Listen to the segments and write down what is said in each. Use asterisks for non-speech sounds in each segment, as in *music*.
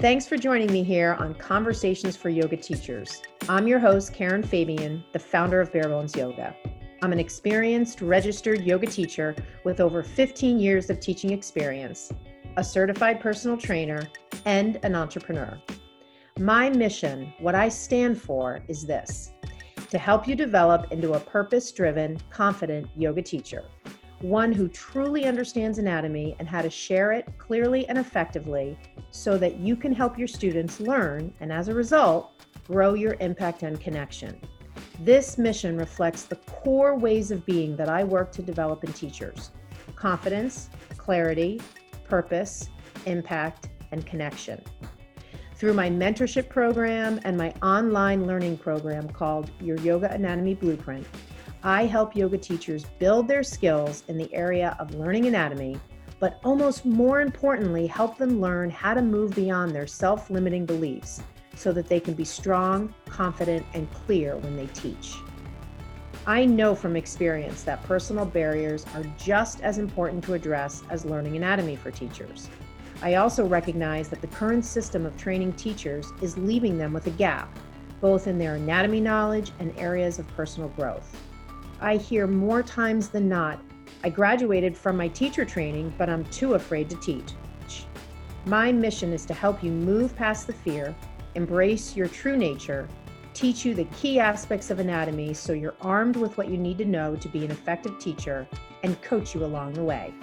Thanks for joining me here on Conversations for Yoga Teachers. I'm your host, Karen Fabian, the founder of Bare Bones Yoga. I'm an experienced registered yoga teacher with over 15 years of teaching experience, a certified personal trainer, and an entrepreneur. My mission, what I stand for, is this to help you develop into a purpose driven, confident yoga teacher one who truly understands anatomy and how to share it clearly and effectively so that you can help your students learn and as a result, grow your impact and connection. This mission reflects the core ways of being that I work to develop in teachers confidence, clarity, purpose, impact, and connection. Through my mentorship program and my online learning program called Your Yoga Anatomy Blueprint, I help yoga teachers build their skills in the area of learning anatomy, but almost more importantly, help them learn how to move beyond their self limiting beliefs so that they can be strong, confident, and clear when they teach. I know from experience that personal barriers are just as important to address as learning anatomy for teachers. I also recognize that the current system of training teachers is leaving them with a gap, both in their anatomy knowledge and areas of personal growth. I hear more times than not I graduated from my teacher training, but I'm too afraid to teach. My mission is to help you move past the fear, embrace your true nature, teach you the key aspects of anatomy so you're armed with what you need to know to be an effective teacher, and coach you along the way.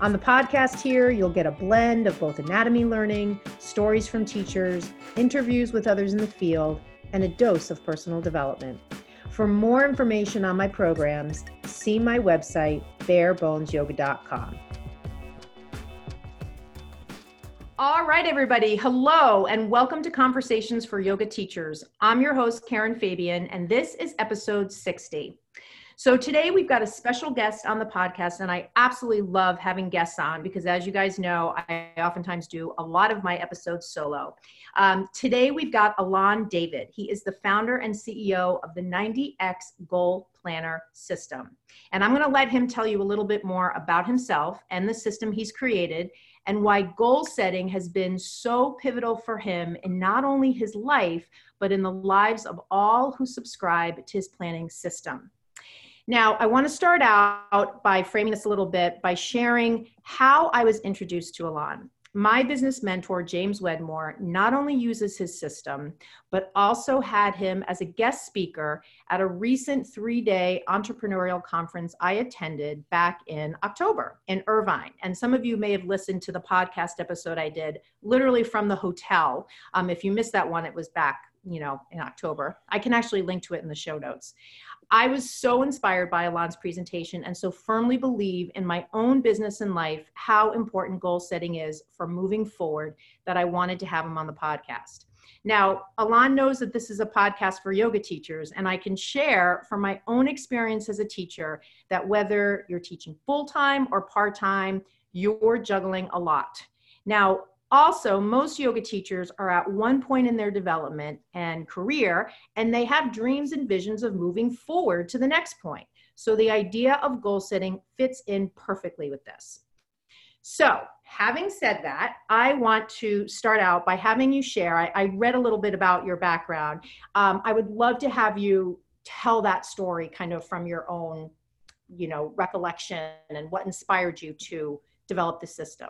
On the podcast here, you'll get a blend of both anatomy learning, stories from teachers, interviews with others in the field, and a dose of personal development. For more information on my programs, see my website, barebonesyoga.com. All right, everybody. Hello, and welcome to Conversations for Yoga Teachers. I'm your host, Karen Fabian, and this is episode 60. So today we've got a special guest on the podcast, and I absolutely love having guests on because, as you guys know, I oftentimes do a lot of my episodes solo. Um, today we've got Alon David. He is the founder and CEO of the 90X Goal Planner System. And I'm going to let him tell you a little bit more about himself and the system he's created and why goal setting has been so pivotal for him in not only his life, but in the lives of all who subscribe to his planning system. Now, I want to start out by framing this a little bit by sharing how I was introduced to Alon. My business mentor, James Wedmore, not only uses his system, but also had him as a guest speaker at a recent three day entrepreneurial conference I attended back in October in Irvine. And some of you may have listened to the podcast episode I did literally from the hotel. Um, if you missed that one, it was back you know in october i can actually link to it in the show notes I was so inspired by Alon's presentation and so firmly believe in my own business and life how important goal setting is for moving forward that I wanted to have him on the podcast. Now, Alon knows that this is a podcast for yoga teachers, and I can share from my own experience as a teacher that whether you're teaching full time or part time, you're juggling a lot. Now, also, most yoga teachers are at one point in their development and career, and they have dreams and visions of moving forward to the next point. So, the idea of goal setting fits in perfectly with this. So, having said that, I want to start out by having you share. I, I read a little bit about your background. Um, I would love to have you tell that story kind of from your own, you know, recollection and what inspired you to develop the system.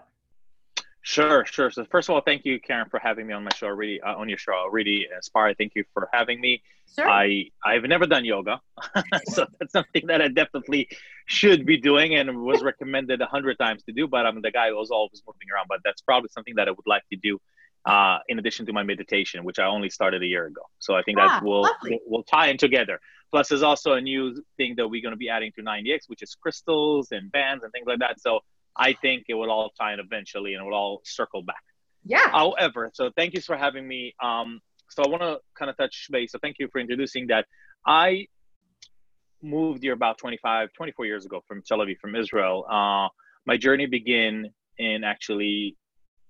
Sure, sure. So first of all, thank you, Karen, for having me on my show. Really, uh, on your show, really inspired. Thank you for having me. Sure. I I've never done yoga, *laughs* so that's something that I definitely should be doing and was recommended a hundred times to do. But I'm the guy who's always moving around. But that's probably something that I would like to do, uh, in addition to my meditation, which I only started a year ago. So I think ah, that will will tie in together. Plus, there's also a new thing that we're going to be adding to 90x, which is crystals and bands and things like that. So I think it will all tie in eventually and it will all circle back. Yeah. However, so thank you for having me. Um, so I want to kind of touch base. So thank you for introducing that. I moved here about 25, 24 years ago from Tel Aviv, from Israel. Uh, my journey began in actually,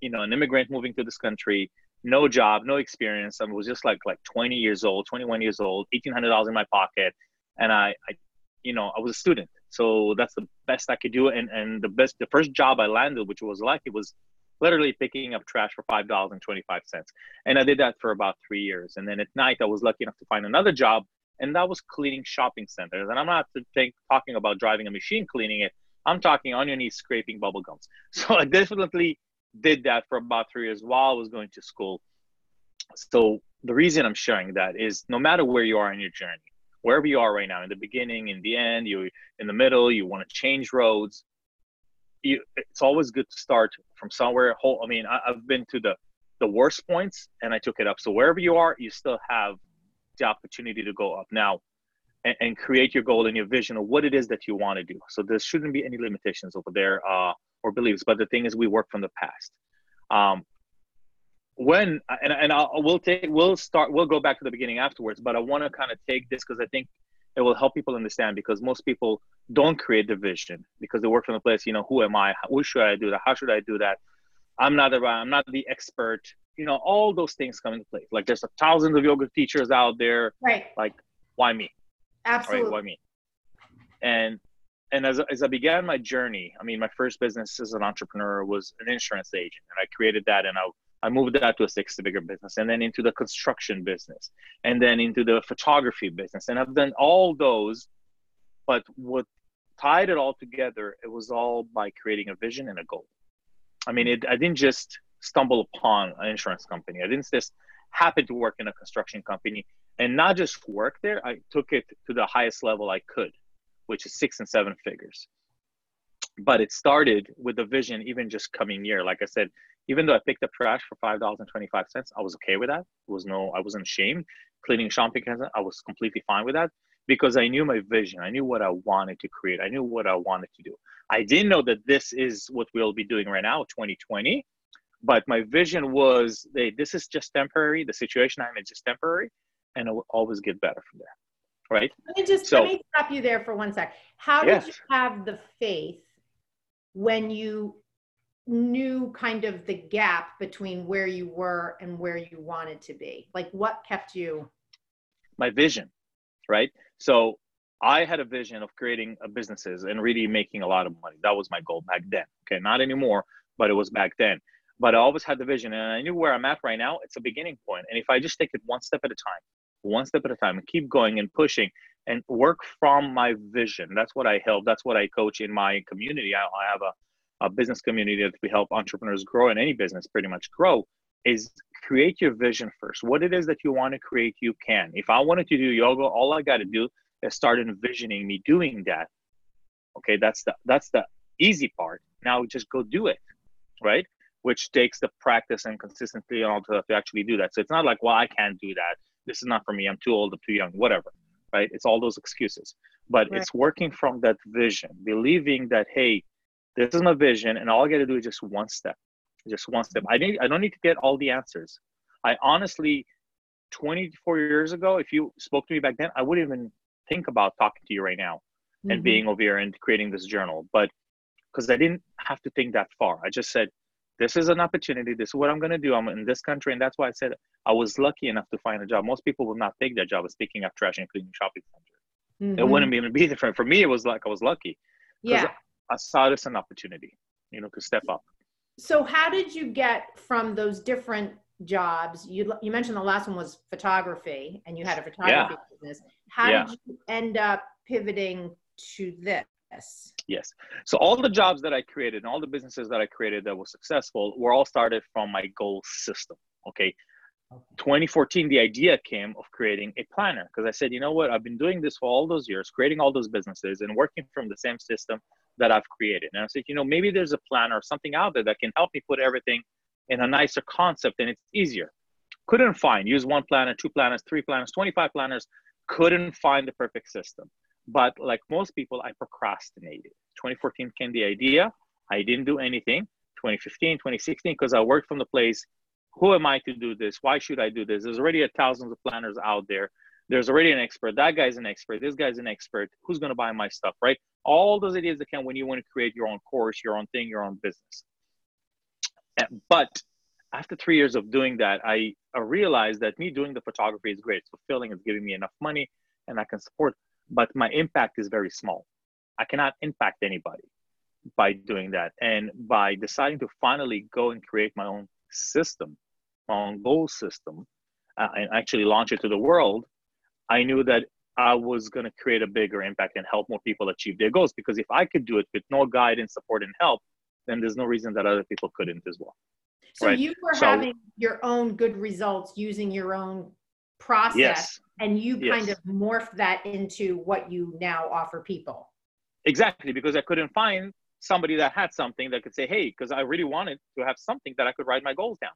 you know, an immigrant moving to this country, no job, no experience. I was just like like 20 years old, 21 years old, $1,800 in my pocket, and I, I, you know, I was a student. So that's the best I could do. And and the best, the first job I landed, which was lucky, was literally picking up trash for five dollars and twenty five cents. And I did that for about three years. And then at night, I was lucky enough to find another job, and that was cleaning shopping centers. And I'm not think, talking about driving a machine cleaning it. I'm talking on your knees scraping bubble gums. *laughs* So I definitely did that for about three years while I was going to school. So the reason I'm sharing that is no matter where you are in your journey, wherever you are right now, in the beginning, in the end, you in the middle, you want to change roads. You, it's always good to start from somewhere. Whole, I mean, I, I've been to the the worst points and I took it up. So wherever you are, you still have the opportunity to go up now and, and create your goal and your vision of what it is that you want to do. So there shouldn't be any limitations over there uh, or beliefs. But the thing is, we work from the past. Um, when and, and I'll, we'll take we'll start we'll go back to the beginning afterwards but i want to kind of take this because i think it will help people understand because most people don't create the vision because they work from the place you know who am i? What should i do? That how should i do that? I'm not the i'm not the expert. You know all those things come into play like there's thousands of yoga teachers out there. Right. Like why me? Absolutely right? why me? And and as, as i began my journey i mean my first business as an entrepreneur was an insurance agent and i created that and i I moved that to a six figure business and then into the construction business and then into the photography business. And I've done all those, but what tied it all together, it was all by creating a vision and a goal. I mean, it, I didn't just stumble upon an insurance company. I didn't just happen to work in a construction company and not just work there. I took it to the highest level I could, which is six and seven figures. But it started with the vision, even just coming here. Like I said, even though I picked up trash for five dollars and twenty five cents, I was okay with that. It was no, I wasn't ashamed. Cleaning shopping cans, I was completely fine with that because I knew my vision. I knew what I wanted to create. I knew what I wanted to do. I didn't know that this is what we'll be doing right now, 2020. But my vision was, hey, this is just temporary. The situation I'm in is just temporary, and it will always get better from there. Right? Let me just so, let me stop you there for one sec. How yes. did you have the faith when you knew kind of the gap between where you were and where you wanted to be? Like what kept you? My vision, right? So I had a vision of creating uh, businesses and really making a lot of money. That was my goal back then. Okay, not anymore, but it was back then. But I always had the vision and I knew where I'm at right now. It's a beginning point. And if I just take it one step at a time, one step at a time and keep going and pushing and work from my vision, that's what I help. That's what I coach in my community. I, I have a a business community that we help entrepreneurs grow and any business pretty much grow is create your vision first. What it is that you want to create, you can. If I wanted to do yoga, all I got to do is start envisioning me doing that. Okay, that's the that's the easy part. Now just go do it, right? Which takes the practice and consistency and all to, to actually do that. So it's not like, well, I can't do that. This is not for me. I'm too old. I'm too young. Whatever, right? It's all those excuses. But right. it's working from that vision, believing that hey, this is my vision, and all I got to do is just one step, just one step. I need I don't need to get all the answers. I honestly, 24 years ago, if you spoke to me back then, I wouldn't even think about talking to you right now and mm-hmm. being over here and creating this journal. But because I didn't have to think that far, I just said, this is an opportunity. This is what I'm going to do. I'm in this country. And that's why I said I was lucky enough to find a job. Most people will not take that job as picking up trash and cleaning shopping center. Mm-hmm. It wouldn't even be different. For me, it was like I was lucky. Yeah. I saw this an opportunity, you know, to step up. So how did you get from those different jobs? You you mentioned the last one was photography, and you had a photography yeah. business. How yeah. did you end up pivoting to this? Yes. So all the jobs that I created and all the businesses that I created that were successful were all started from my goal system. Okay. 2014 the idea came of creating a planner because i said you know what i've been doing this for all those years creating all those businesses and working from the same system that I've created. And I said, you know, maybe there's a plan or something out there that can help me put everything in a nicer concept and it's easier. Couldn't find, use one planner, two planners, three planners, 25 planners, couldn't find the perfect system. But like most people, I procrastinated. 2014 came the idea. I didn't do anything. 2015, 2016, because I worked from the place, who am I to do this? Why should I do this? There's already a thousands of planners out there. There's already an expert. That guy's an expert. This guy's an expert. Who's going to buy my stuff, right? all those ideas that can when you want to create your own course, your own thing, your own business. But after three years of doing that, I, realized that me doing the photography is great. It's fulfilling, it's giving me enough money, and I can support, but my impact is very small. I cannot impact anybody. by doing that and by deciding to finally go and create my own system, my own goal system, uh, and actually launch it to the world, I knew that I was going to create a bigger impact and help more people achieve their goals. Because if I could do it with no guidance, support, and help, then there's no reason that other people couldn't as well. So right? you were so, having your own good results using your own process, yes. and you kind yes. of morphed that into what you now offer people. Exactly, because I couldn't find somebody that had something that could say, "Hey," because I really wanted to have something that I could write my goals down.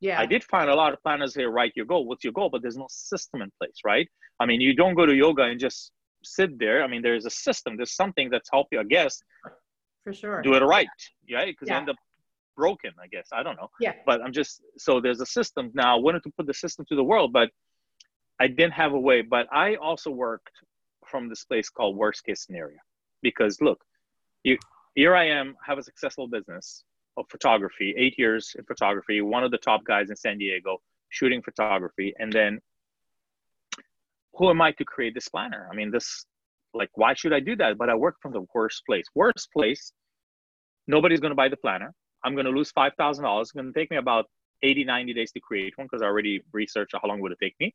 Yeah. I did find a lot of planners here write your goal. What's your goal? But there's no system in place, right? I mean, you don't go to yoga and just sit there. I mean, there's a system. There's something that's help you, I guess. For sure. Do it right, right? Because yeah. you end up broken, I guess. I don't know. Yeah. But I'm just so there's a system now. I wanted to put the system to the world, but I didn't have a way. But I also worked from this place called worst case scenario because look, you here I am, have a successful business of photography, eight years in photography, one of the top guys in San Diego shooting photography. And then who am I to create this planner? I mean, this, like, why should I do that? But I work from the worst place. Worst place, nobody's going to buy the planner. I'm going to lose $5,000. It's going to take me about 80, 90 days to create one because I already researched how long would it take me.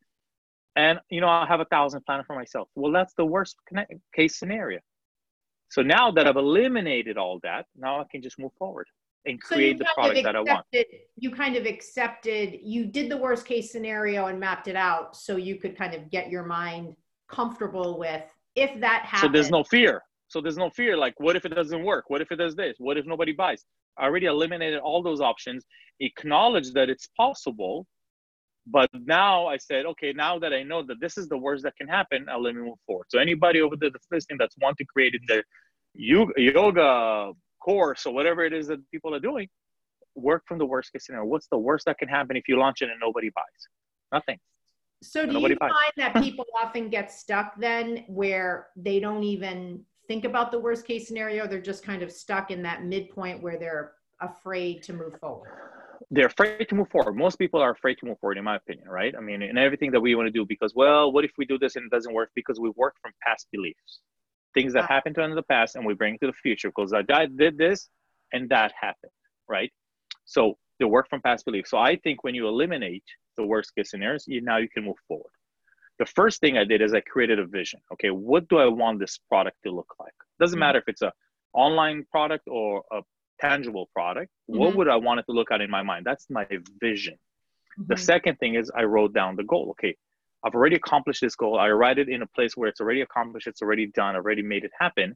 And, you know, I'll have a thousand planner for myself. Well, that's the worst case scenario. So now that I've eliminated all that, now I can just move forward and create so the product accepted, that I want. You kind of accepted, you did the worst case scenario and mapped it out so you could kind of get your mind comfortable with if that happens. So there's no fear. So there's no fear. Like, what if it doesn't work? What if it does this? What if nobody buys? I already eliminated all those options, acknowledge that it's possible. But now I said, okay, now that I know that this is the worst that can happen, I'll let me move forward. So anybody over there that's listening that's want to create in their yoga course or whatever it is that people are doing, work from the worst case scenario. What's the worst that can happen if you launch it and nobody buys? Nothing. So do nobody you buys. find that people often get stuck then where they don't even think about the worst case scenario? They're just kind of stuck in that midpoint where they're afraid to move forward. They're afraid to move forward. Most people are afraid to move forward, in my opinion, right? I mean, in everything that we want to do, because, well, what if we do this and it doesn't work? Because we work from past beliefs things that happened to us in the past and we bring to the future because I did this and that happened, right? So the work from past beliefs. So I think when you eliminate the worst case scenarios, you, now you can move forward. The first thing I did is I created a vision. Okay, what do I want this product to look like? Doesn't mm-hmm. matter if it's a online product or a tangible product. Mm-hmm. What would I want it to look at in my mind? That's my vision. Mm-hmm. The second thing is I wrote down the goal. Okay, I've already accomplished this goal. I write it in a place where it's already accomplished, it's already done, I've already made it happen.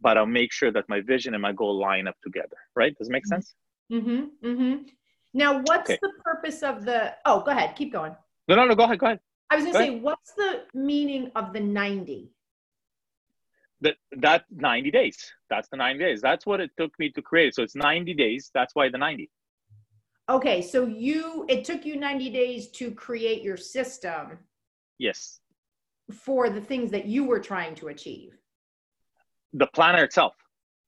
But I'll make sure that my vision and my goal line up together. Right? Does it make sense? Mm-hmm. Mm-hmm. Now, what's okay. the purpose of the? Oh, go ahead. Keep going. No, no, no. Go ahead. Go ahead. I was going to say, ahead. what's the meaning of the ninety? That that ninety days. That's the ninety days. That's what it took me to create. So it's ninety days. That's why the ninety. Okay, so you it took you 90 days to create your system. Yes. For the things that you were trying to achieve. The planner itself.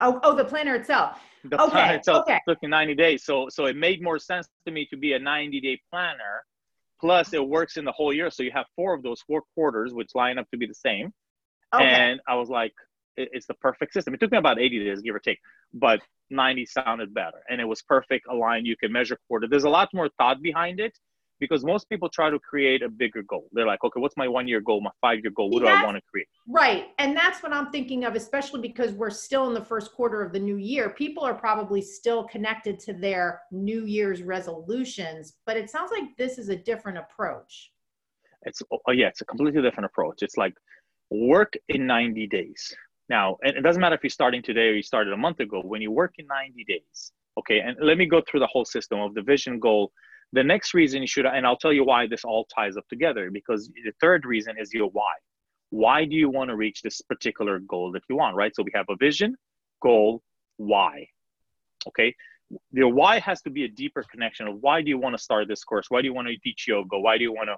Oh, oh, the planner itself. The okay. planner itself okay. took me 90 days. So so it made more sense to me to be a 90 day planner. Plus it works in the whole year. So you have four of those four quarters, which line up to be the same. Okay. And I was like, it's the perfect system. It took me about 80 days, give or take, but 90 sounded better. And it was perfect, aligned. You can measure quarter. There's a lot more thought behind it because most people try to create a bigger goal. They're like, okay, what's my one year goal, my five year goal? What do I want to create? Right. And that's what I'm thinking of, especially because we're still in the first quarter of the new year. People are probably still connected to their New Year's resolutions, but it sounds like this is a different approach. It's, oh, yeah, it's a completely different approach. It's like work in 90 days now, it doesn't matter if you're starting today or you started a month ago, when you work in 90 days, okay, and let me go through the whole system of the vision goal. The next reason you should, and I'll tell you why this all ties up together, because the third reason is your why. Why do you want to reach this particular goal that you want, right? So we have a vision, goal, why. Okay. Your why has to be a deeper connection of why do you want to start this course? Why do you want to teach yoga? Why do you want to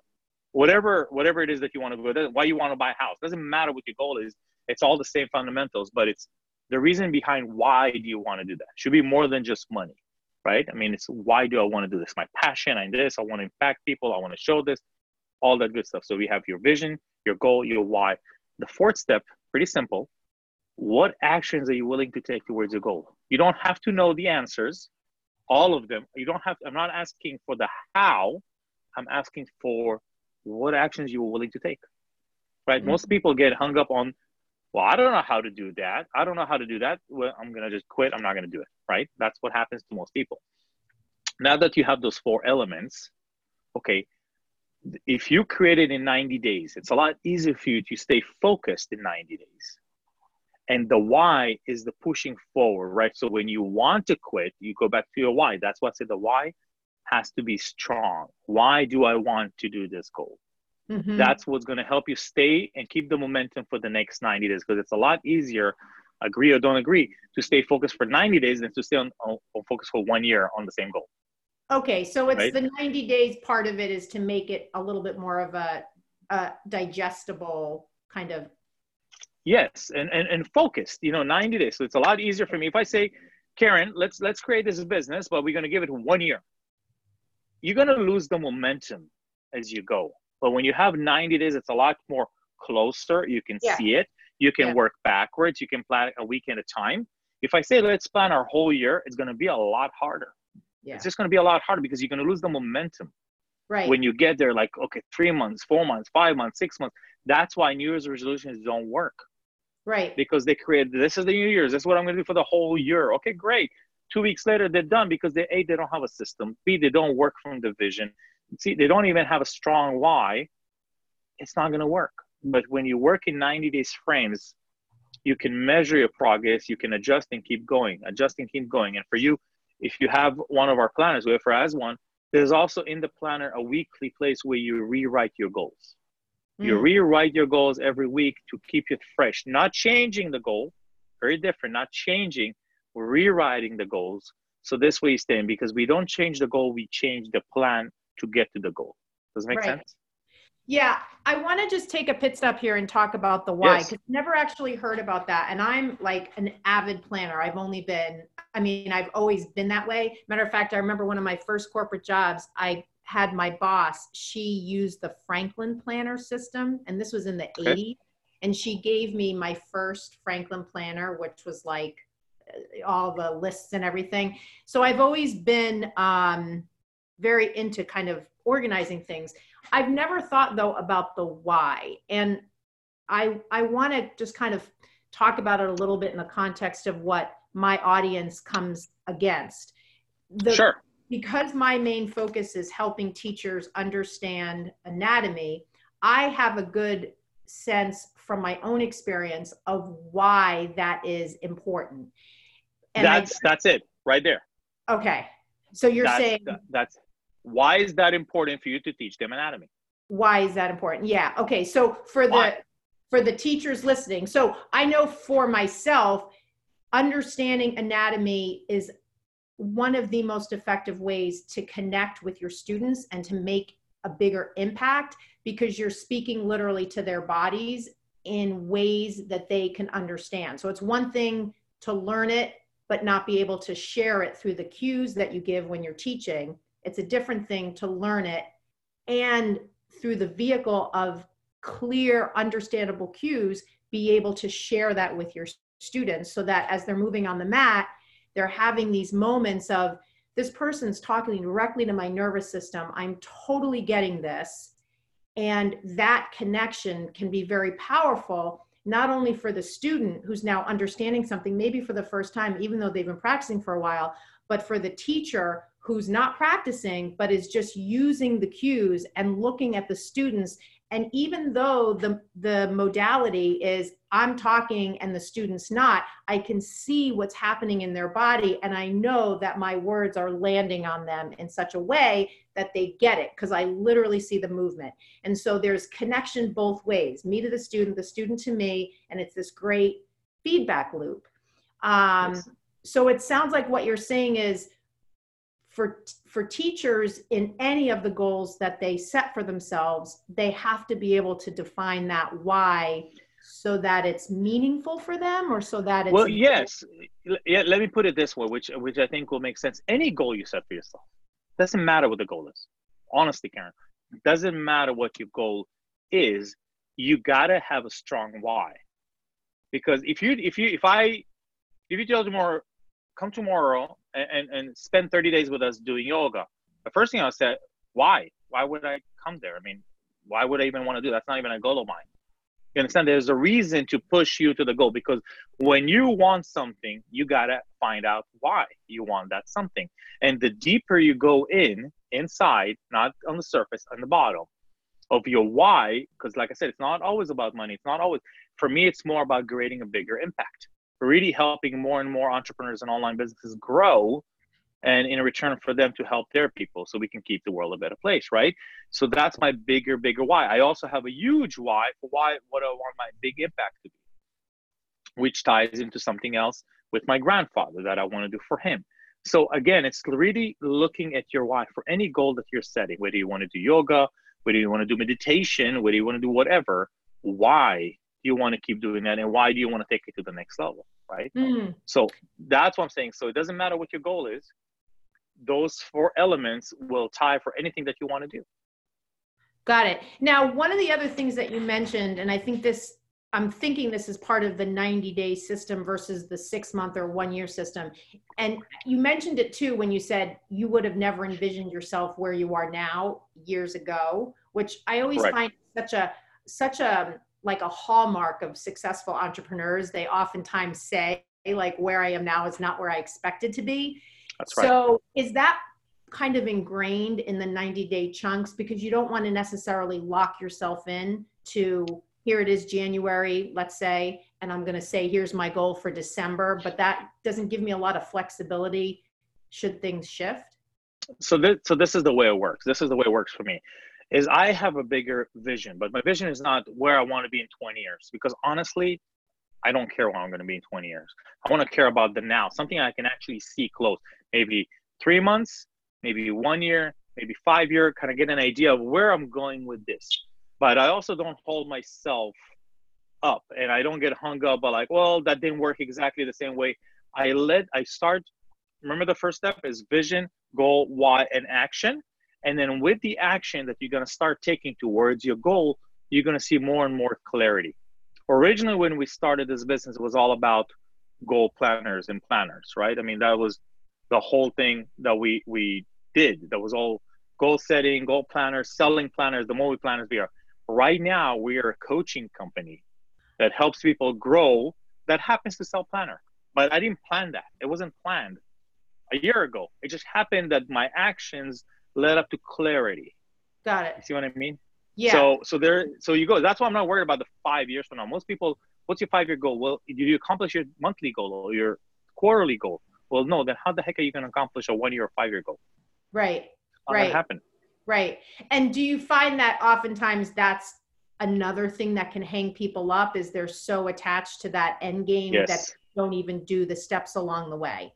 whatever whatever it is that you want to go why you want to buy a house doesn't matter what your goal is it's all the same fundamentals but it's the reason behind why do you want to do that should be more than just money right i mean it's why do i want to do this my passion and this i want to impact people i want to show this all that good stuff so we have your vision your goal your why the fourth step pretty simple what actions are you willing to take towards your goal? You don't have to know the answers, all of them. You don't have. To, I'm not asking for the how. I'm asking for what actions you are willing to take. Right. Mm-hmm. Most people get hung up on, well, I don't know how to do that. I don't know how to do that. Well, I'm gonna just quit. I'm not gonna do it. Right. That's what happens to most people. Now that you have those four elements, okay, if you create it in 90 days, it's a lot easier for you to stay focused in 90 days and the why is the pushing forward right so when you want to quit you go back to your why that's what I said the why has to be strong why do i want to do this goal mm-hmm. that's what's going to help you stay and keep the momentum for the next 90 days because it's a lot easier agree or don't agree to stay focused for 90 days than to stay on, on, on focus for one year on the same goal okay so it's right? the 90 days part of it is to make it a little bit more of a, a digestible kind of Yes, and, and and focused. You know, 90 days. So it's a lot easier for me if I say, Karen, let's let's create this business, but we're gonna give it one year. You're gonna lose the momentum as you go. But when you have 90 days, it's a lot more closer. You can yeah. see it. You can yeah. work backwards. You can plan a week at a time. If I say let's plan our whole year, it's gonna be a lot harder. Yeah. It's just gonna be a lot harder because you're gonna lose the momentum. Right. When you get there, like okay, three months, four months, five months, six months. That's why New Year's resolutions don't work Right. Because they create, this is the New Year's. This is what I'm going to do for the whole year. Okay, great. Two weeks later, they're done because they a they don't have a system. B they don't work from the vision. C they don't even have a strong why. It's not going to work. But when you work in 90 days frames, you can measure your progress. You can adjust and keep going. Adjust and keep going. And for you, if you have one of our planners, whoever has one, there's also in the planner a weekly place where you rewrite your goals. You mm. rewrite your goals every week to keep it fresh, not changing the goal, very different, not changing, rewriting the goals. So this way you stay in because we don't change the goal, we change the plan to get to the goal. Does it make right. sense? Yeah, I want to just take a pit stop here and talk about the why because yes. never actually heard about that. And I'm like an avid planner. I've only been, I mean, I've always been that way. Matter of fact, I remember one of my first corporate jobs, I had my boss, she used the Franklin planner system, and this was in the okay. 80s. And she gave me my first Franklin planner, which was like all the lists and everything. So I've always been um, very into kind of organizing things. I've never thought though about the why. And I I want to just kind of talk about it a little bit in the context of what my audience comes against. The, sure because my main focus is helping teachers understand anatomy, I have a good sense from my own experience of why that is important. And that's I, that's it right there. Okay. So you're that's, saying that, that's why is that important for you to teach them anatomy? Why is that important? Yeah. Okay. So for why? the for the teachers listening, so I know for myself, understanding anatomy is one of the most effective ways to connect with your students and to make a bigger impact because you're speaking literally to their bodies in ways that they can understand. So it's one thing to learn it, but not be able to share it through the cues that you give when you're teaching. It's a different thing to learn it. And through the vehicle of clear, understandable cues, be able to share that with your students so that as they're moving on the mat, they're having these moments of this person's talking directly to my nervous system. I'm totally getting this. And that connection can be very powerful not only for the student who's now understanding something maybe for the first time even though they've been practicing for a while but for the teacher who's not practicing but is just using the cues and looking at the students. And even though the the modality is i'm talking and the student's not i can see what's happening in their body and i know that my words are landing on them in such a way that they get it because i literally see the movement. And so there's connection both ways me to the student the student to me and it's this great feedback loop. Um, yes. so it sounds like what you're saying is for for teachers in any of the goals that they set for themselves they have to be able to define that why so that it's meaningful for them or so that it's well yes. Yeah let me put it this way which which i think will make sense. Any goal you set for yourself doesn't matter what the goal is. Honestly karen doesn't matter what your goal is you gotta have a strong why. Because if you if you if I if you tell tomorrow, come tomorrow and, and, spend 30 days with us doing yoga, the first thing I said, why? Why would I come there? I mean, why would I even want to do? That? That's not even a goal of mine. You understand? There's a reason to push you to the goal because when you want something, you gotta find out why you want that something. And the deeper you go in, inside, not on the surface, on the bottom of your why, because like I said, it's not always about money. It's not always for me, it's more about creating a bigger impact. Really helping more and more entrepreneurs and online businesses grow and in return for them to help their people so we can keep the world a better place right? So that's my bigger bigger why. I also have a huge why for why what i want my big impact to be which ties into something else with my grandfather that i want to do for him. So again it's really looking at your why for any goal that you're setting whether you want to do yoga whether you want to do meditation whether you want to do whatever why you want to keep doing that and why do you want to take it to the next level right mm. so that's what i'm saying so it doesn't matter what your goal is those four elements will tie for anything that you want to do. Got it. Now, one of the other things that you mentioned, and I think this, I'm thinking this is part of the 90 day system versus the six month or one year system. And you mentioned it too when you said you would have never envisioned yourself where you are now years ago, which I always Correct. find such a, such a, like a hallmark of successful entrepreneurs. They oftentimes say, like, where I am now is not where I expected to be. That's right. So is that kind of ingrained in the 90 day chunks because you don't want to necessarily lock yourself in to here it is January, let's say, and I'm going to say here's my goal for December, but that doesn't give me a lot of flexibility should things shift. So this, so this is the way it works. This is the way it works for me. Is I have a bigger vision, but my vision is not where I want to be in 20 years because honestly, I don't care where I'm going to be in 20 years. I want to care about the now, something I can actually see close. Maybe three months, maybe one year, maybe five year, kind of get an idea of where I'm going with this. But I also don't hold myself up and I don't get hung up by like, well, that didn't work exactly the same way. I let, I start, remember the first step is vision, goal, why, and action. And then with the action that you're going to start taking towards your goal, you're going to see more and more clarity. Originally when we started this business it was all about goal planners and planners right? I mean that was the whole thing that we we did. That was all goal setting goal planners selling planners the more we planners we are. Right now we are a coaching company that helps people grow that happens to sell planner. But i didn't plan that. It wasn't planned a year ago. It just happened that my actions led up to clarity got it you see what i mean yeah. So so there so you go. That's why I'm not worried about the five years from now. Most people, what's your five year goal? Well, did you accomplish your monthly goal or your quarterly goal? Well, no. Then how the heck are you going to accomplish a one year or five year goal? Right. right. happen. Right. And do you find that oftentimes that's another thing that can hang people up? Is they're so attached to that end game yes. that don't even do the steps along the way?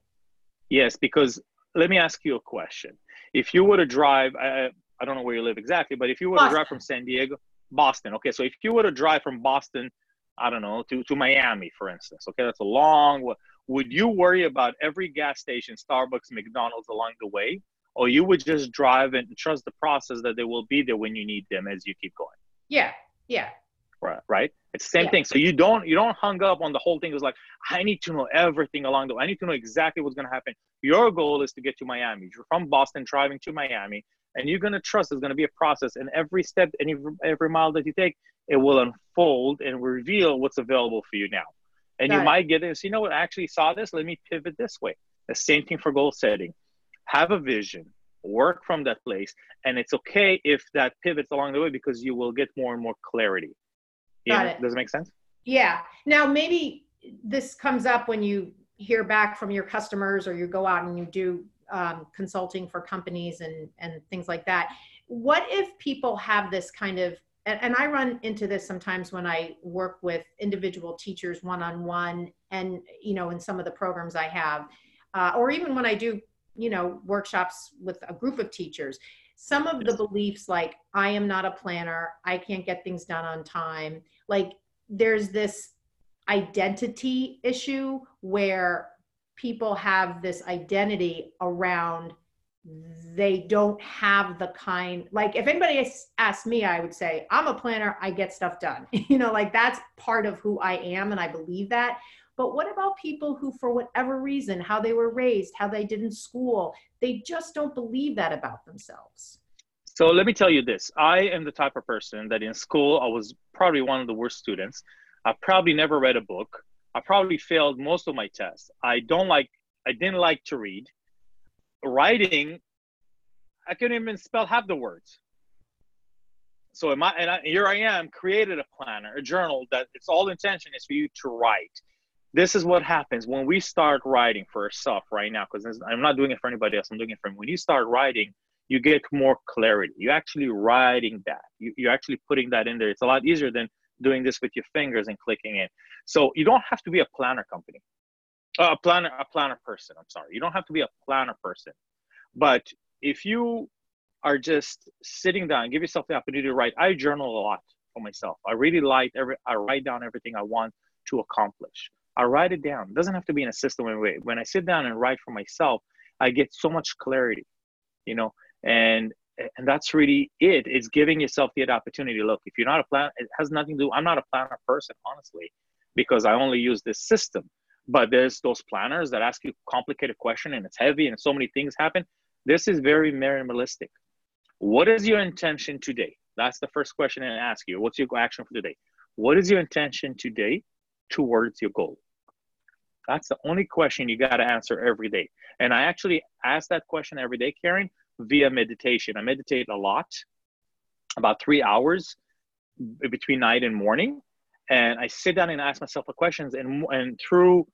Yes, because let me ask you a question. If you were to drive, uh, I don't know where you live exactly, but if you were Boston. to drive from San Diego, Boston, okay, so if you were to drive from Boston, I don't know, to, to Miami, for instance, okay, that's a long, would you worry about every gas station, Starbucks, McDonald's along the way? Or you would just drive and trust the process that they will be there when you need them as you keep going? Yeah, yeah. Right, right. It's the same yeah. thing. So you don't you don't hung up on the whole thing. It was like I need to know everything along the way. I need to know exactly what's going to happen. Your goal is to get to Miami. You're from Boston, driving to Miami and you're going to trust it's going to be a process and every step and every, every mile that you take it will unfold and reveal what's available for you now and Got you it. might get this you know what I actually saw this let me pivot this way the same thing for goal setting have a vision work from that place and it's okay if that pivots along the way because you will get more and more clarity Got it. does it make sense? Yeah. Now maybe this comes up when you hear back from your customers or you go out and you do um, consulting for companies and and things like that. What if people have this kind of and, and i run into this sometimes when i work with individual teachers one-on-one and you know in some of the programs i have uh, or even when i do you know workshops with a group of teachers some of the beliefs like i am not a planner. I can't get things done on time. Like there's this identity issue where people have this identity around they don't have the kind like if anybody asked me i would say i'm a planner. I get stuff done. *laughs* You know like that's part of who i am and i believe that but what about people who for whatever reason how they were raised how they did in school they just don't believe that about themselves? So let me tell you this. I am the type of person that in school i was probably one of the worst students. I probably never read a book. I probably failed most of my tests. I don't like i didn't like to read. Writing, I couldn't even spell half the words. So am I, and I, here I am, created a planner, a journal that its all intention is for you to write. This is what happens when we start writing for ourselves right now, because I'm not doing it for anybody else. I'm doing it for me. When you start writing, you get more clarity. You're actually writing that. You, you're actually putting that in there. It's a lot easier than doing this with your fingers and clicking in. So you don't have to be a planner company uh, a planner a planner person i'm sorry you don't have to be a planner person but if you are just sitting down give yourself the opportunity to write i journal a lot for myself i really like every i write down everything i want to accomplish i write it down. It doesn't have to be in a system way. When i sit down and write for myself i get so much clarity you know and and that's really it. It's giving yourself the opportunity. Look if you're not a planner it has nothing to do i'm not a planner person honestly because i only use this system. But there's those planners that ask you complicated question and it's heavy and so many things happen. This is very minimalistic. What is your intention today? That's the first question i ask you. What's your action for today? What is your intention today towards your goal. That's the only question you got to answer every day. And i actually ask that question every day karen via meditation. I meditate a lot about three hours between night and morning. And I sit down and ask myself the questions, and and through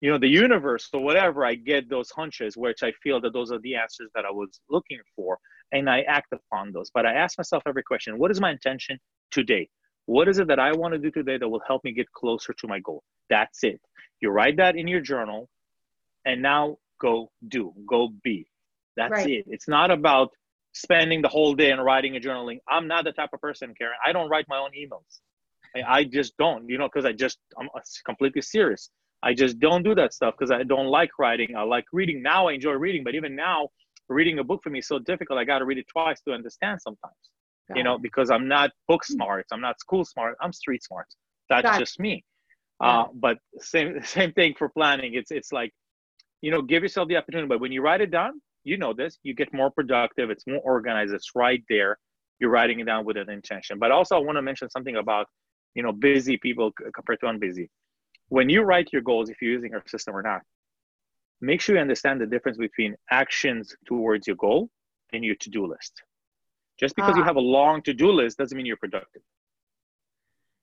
you know the universe or whatever, I get those hunches, which I feel that those are the answers that I was looking for, and I act upon those. But I ask myself every question: What is my intention today? What is it that I want to do today that will help me get closer to my goal? That's it. You write that in your journal, and now go do, go be. That's right. it. It's not about spending the whole day and writing and journaling. I'm not the type of person, Karen. I don't write my own emails. I just don't, you know, because I just, I'm uh, completely serious. I just don't do that stuff because I don't like writing. I like reading. Now I enjoy reading, but even now, reading a book for me is so difficult. I got to read it twice to understand sometimes, got you know, it. because I'm not book smart. I'm not school smart. I'm street smart. That's got just me. Yeah. Uh, but same, *laughs* same thing for planning. It's, it's like, you know, give yourself the opportunity. But when you write it down, you know this, you get more productive. It's more organized. It's right there. You're writing it down with an intention. But also, I want to mention something about you know busy people compared to unbusy when you write your goals if you're using our system or not make sure you understand the difference between actions towards your goal and your to-do list just because you ah. have a long to-do list doesn't mean you're productive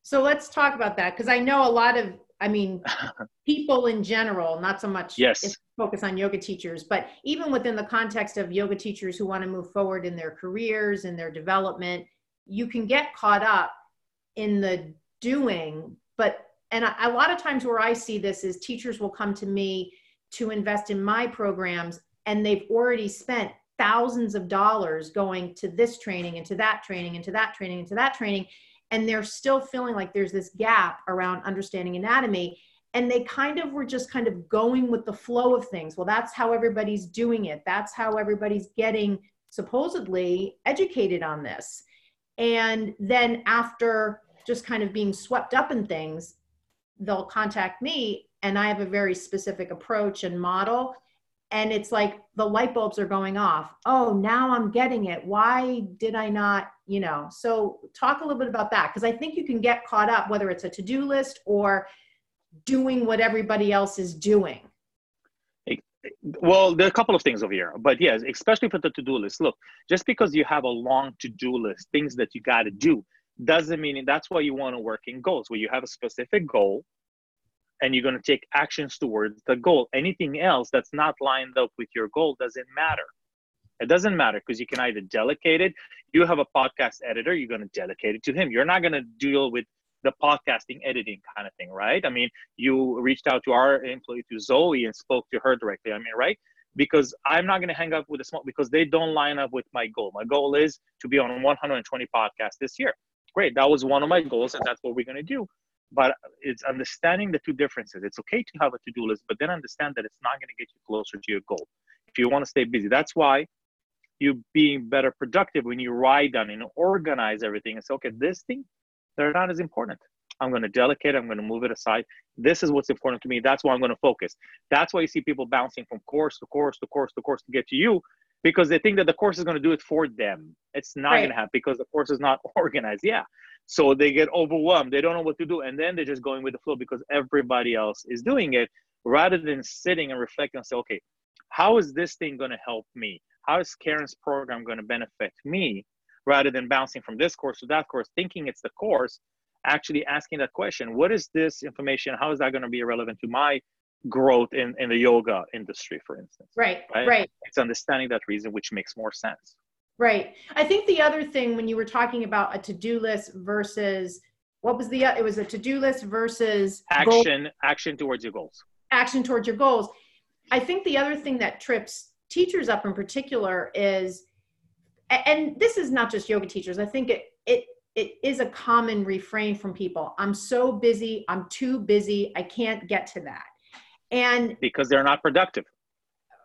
so let's talk about that because i know a lot of i mean *laughs* people in general not so much yes focus on yoga teachers but even within the context of yoga teachers who want to move forward in their careers and their development you can get caught up in the doing but and a, a lot of times where i see this is teachers will come to me to invest in my programs and they've already spent thousands of dollars going to this training and to that training and to that training and to that training. And they're still feeling like there's this gap around understanding anatomy. And they kind of were just kind of going with the flow of things. Well that's how everybody's doing it. That's how everybody's getting supposedly educated on this. And then after just kind of being swept up in things, they'll contact me and I have a very specific approach and model. And it's like the light bulbs are going off. Oh, now I'm getting it. Why did I not, you know? So, talk a little bit about that because I think you can get caught up, whether it's a to do list or doing what everybody else is doing. Well, there are a couple of things over here, but yes, especially for the to do list. Look, just because you have a long to do list, things that you got to do, doesn't mean that's why you want to work in goals where you have a specific goal and you're going to take actions towards the goal. Anything else that's not lined up with your goal doesn't matter. It doesn't matter because you can either delegate it. You have a podcast editor you're going to delegate it to him. You're not going to deal with the podcasting editing kind of thing right? I mean you reached out to our employee to zoe and spoke to her directly i mean right? Because i'm not going to hang up with a small because they don't line up with my goal. My goal is to be on 120 podcasts this year. Great. That was one of my goals, and that's what we're going to do. But it's understanding the two differences. It's okay to have a to do list, but then understand that it's not going to get you closer to your goal. If you want to stay busy, that's why you being better productive when you write down and organize everything and say, okay, this thing, they're not as important. I'm going to delegate. I'm going to move it aside. This is what's important to me. That's why I'm going to focus. That's why you see people bouncing from course to course to course to course to get to you because they think that the course is going to do it for them. It's not right. going to happen because the course is not *laughs* organized. Yeah. So they get overwhelmed. They don't know what to do. And then they're just going with the flow because everybody else is doing it rather than sitting and reflecting and say, okay, how is this thing going to help me? How is Karen's program going to benefit me? Rather than bouncing from this course to that course, thinking it's the course, actually asking that question what is this information? How is that going to be relevant to my growth in, in the yoga industry, for instance? Right, right, right. It's understanding that reason, which makes more sense. Right. I think the other thing when you were talking about a to do list versus what was the it was a to do list versus action goal, action towards your goals action towards your goals i think the other thing that trips teachers up in particular is and this is not just yoga teachers i think it it it is a common refrain from people i'm so busy i'm too busy i can't get to that and because they're not productive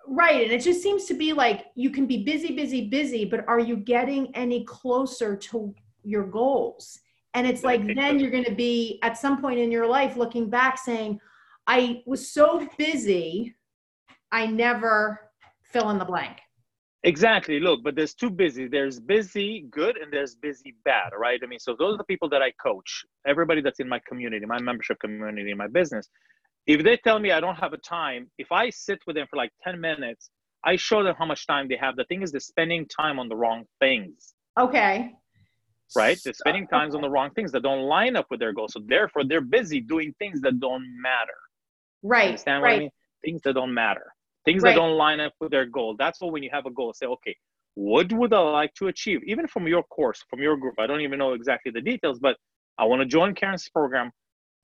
right and it just seems to be like you can be busy busy busy but are you getting any closer to your goals and it's like then you're going to be at some point in your life looking back saying i was so busy i never fill in the blank Exactly. Look, but there's two busy. There's busy good and there's busy bad, right? I mean, so those are the people that I coach, everybody that's in my community, my membership community, my business. If they tell me I don't have a time, if I sit with them for like 10 minutes, I show them how much time they have. The thing is, they're spending time on the wrong things. Okay. Right? They're spending uh, times okay. on the wrong things that don't line up with their goals. So therefore, they're busy doing things that don't matter. Right. Understand right. what I mean? Things that don't matter things right. that don't line up with their goal. That's what when you have a goal, say, okay, what would I like to achieve? Even from your course, from your group. I don't even know exactly the details, but I want to join Karen's program.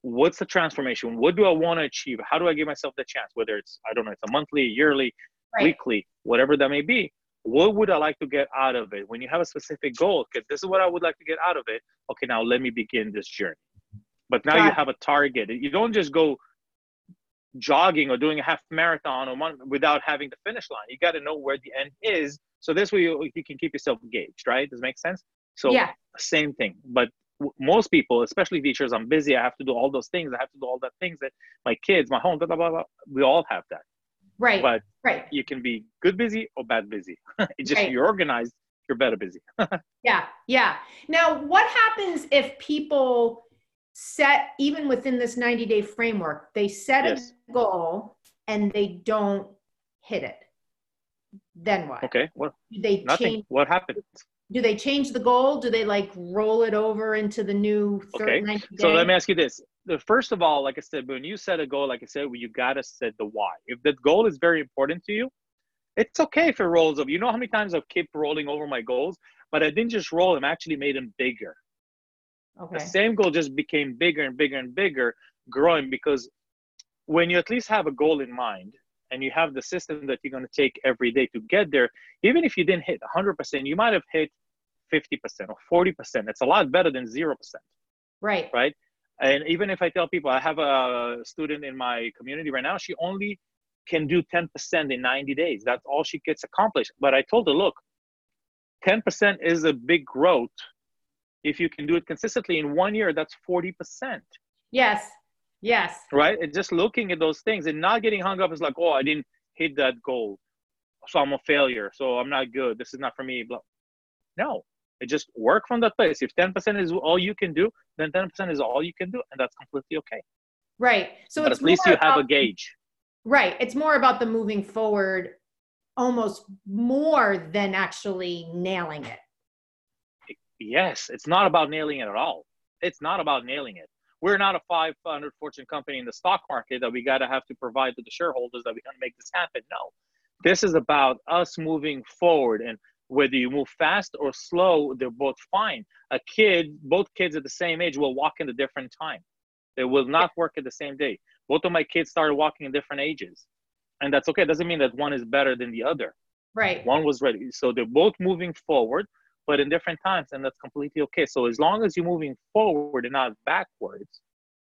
What's the transformation? What do I want to achieve? How do I give myself the chance? Whether it's, I don't know, it's a monthly, yearly, right. weekly, whatever that may be. What would I like to get out of it? When you have a specific goal, because this is what I would like to get out of it. Okay, now let me begin this journey. But now you have a target. You don't just go jogging or doing a half marathon or one without having the finish line. You got to know where the end is. So this way you, you can keep yourself engaged, right? Does it make sense? So yeah. same thing. But most people, especially teachers, I'm busy. I have to do all those things. I have to do all that things that my kids, my home, blah, blah, blah, blah. We all have that. Right. But right. you can be good busy or bad busy. *laughs* it's just right. you're organized, you're better busy. *laughs* yeah. Yeah. Now, what happens if people set even within this 90 day framework they set yes. a goal and they don't hit it then what okay well do they nothing. change what happens do they change the goal? Do they like roll it over into the new okay. so let me ask you this. The first of all like i said when you set a goal like i said well, you gotta set the why. If the goal is very important to you it's okay if it rolls over. You know how many times i've kept rolling over my goals but i didn't just roll them I actually made them bigger. Okay. The same goal just became bigger and bigger and bigger, growing because when you at least have a goal in mind and you have the system that you're going to take every day to get there, even if you didn't hit 100%, you might have hit 50% or 40%. It's a lot better than 0%. Right. Right. And even if I tell people, I have a student in my community right now, she only can do 10% in 90 days. That's all she gets accomplished. But I told her, look, 10% is a big growth if you can do it consistently in one year that's 40% yes yes right and just looking at those things and not getting hung up is like oh i didn't hit that goal so i'm a failure so i'm not good this is not for me no it just work from that place. If 10% is all you can do then 10% is all you can do and that's completely okay. Right. So but at least you have a gauge. Right. It's more about the moving forward almost more than actually nailing it. Yes, it's not about nailing it at all. It's not about nailing it. We're not a 500 fortune company in the stock market that we got to have to provide to the shareholders that we're going to make this happen. No, this is about us moving forward and whether you move fast or slow, they're both fine. A kid, both kids at the same age will walk in a different time. They will not work at the same day. Both of my kids started walking in different ages. And that's okay. It doesn't mean that one is better than the other. Right. One was ready. So they're both moving forward but in different times, and that's completely okay. So as long as you're moving forward and not backwards,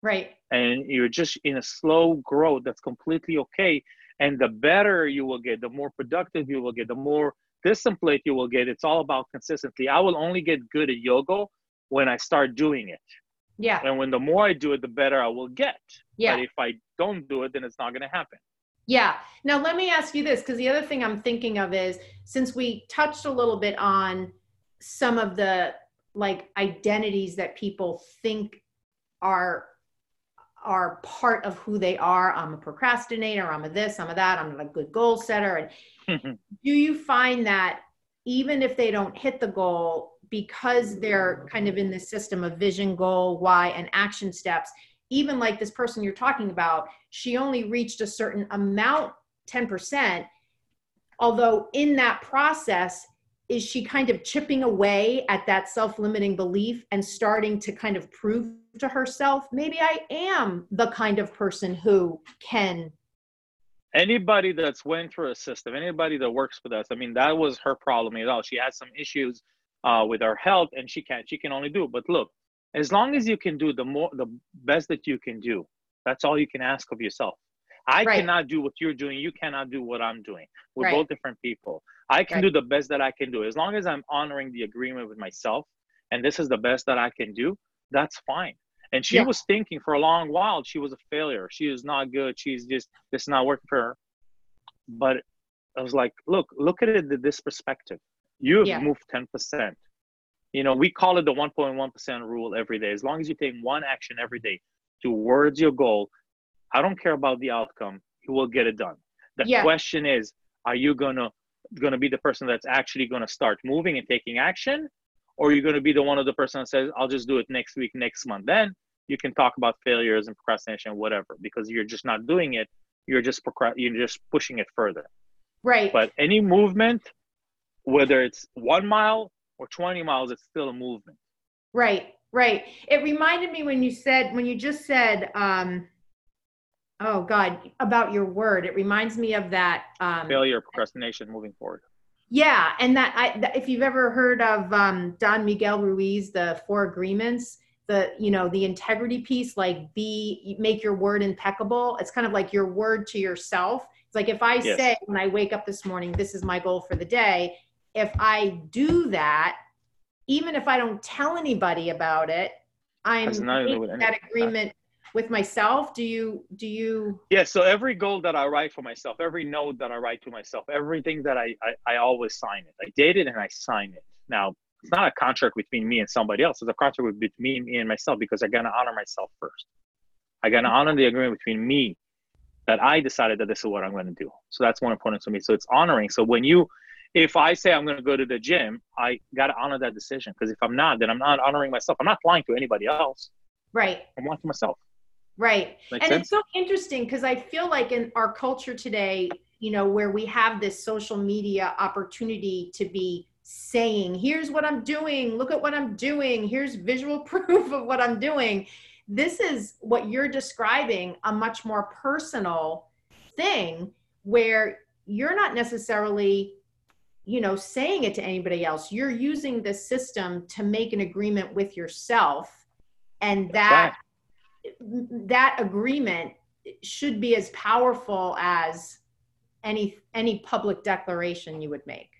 right, and you're just in a slow growth, that's completely okay. And the better you will get, the more productive you will get, the more discipline you will get, it's all about consistency. I will only get good at yoga when I start doing it. Yeah. And when the more I do it, the better I will get. Yeah. But if I don't do it, then it's not going to happen. Yeah. Now, let me ask you this because the other thing I'm thinking of is since we touched a little bit on some of the like identities that people think are are part of who they are. I'm a procrastinator, I'm a this, I'm a that, I'm a good goal setter. And *laughs* do you find that even if they don't hit the goal, because they're kind of in this system of vision, goal, why, and action steps, even like this person you're talking about, she only reached a certain amount, 10%. Although in that process, is she kind of chipping away at that self-limiting belief and starting to kind of prove to herself maybe i am the kind of person who can anybody that's went through a system anybody that works with us i mean that was her problem at all. She had some issues uh, with her health and she can't she can only do but look as long as you can do the more the best that you can do that's all you can ask of yourself I right. cannot do what you're doing. You cannot do what I'm doing. We're right. both different people. I can right. do the best that I can do. As long as I'm honoring the agreement with myself and this is the best that I can do, that's fine. And she yeah. was thinking for a long while she was a failure. She is not good. She's just this is not working for her. But I was like, look, look at it this perspective. You have yeah. moved 10%. You know, we call it the 1.1% rule every day. As long as you take one action every day towards your goal, I don't care about the outcome. He will get it done. The yeah. question is, are you gonna gonna be the person that's actually gonna start moving and taking action, or are you gonna be the one of the person that says, "I'll just do it next week, next month"? Then you can talk about failures and procrastination, whatever, because you're just not doing it. You're just procrast- you're just pushing it further. Right. But any movement, whether it's one mile or 20 miles, it's still a movement. Right. Right. It reminded me when you said when you just said. um oh god about your word. It reminds me of that um, failure procrastination moving forward. Yeah and that i that, if you've ever heard of um, don miguel ruiz the four agreements the you know the integrity piece like be make your word impeccable. It's kind of like your word to yourself. It's like if i yes. say when i wake up this morning this is my goal for the day if i do that even if i don't tell anybody about it i'm making that agreement with myself? Do you do you? Yeah so every goal that i write for myself every note that i write to myself everything that i i, I always sign it. I date it and i sign it. Now it's not a contract between me and somebody else. It's a contract between me and myself because i gotta honor myself first. I gotta honor the agreement between me that i decided that this is what i'm going to do. So that's more important to me. So it's honoring. So when you if i say i'm going to go to the gym i got to honor that decision. Because if i'm not then i'm not honoring myself. I'm not lying to anybody else. Right. I'm lying to myself Right. and sense? it's so interesting because I feel like in our culture today, you know, where we have this social media opportunity to be saying, here's what I'm doing, look at what I'm doing, here's visual *laughs* proof of what I'm doing. This is what you're describing a much more personal thing where you're not necessarily you know saying it to anybody else you're using the system to make an agreement with yourself and that that agreement should be as powerful as any any public declaration you would make.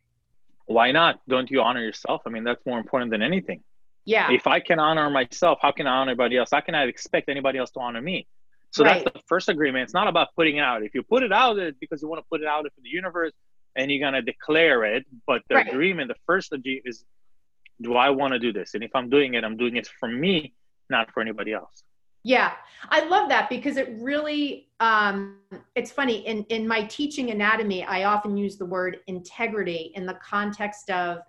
Why not? Don't you honor yourself? I mean that's more important than anything. Yeah. If i can honor myself how can i honor anybody else? How can i expect anybody else to honor me? So right. that's the first agreement. It's not about putting it out. If you put it out it's because you want to put it out into the universe and you're going to declare it. But the right. agreement the first is do i want to do this? And if i'm doing it i'm doing it for me not for anybody else yeah, I love that because it really, um, it's funny. In, in my teaching anatomy, I often use the word integrity in the context of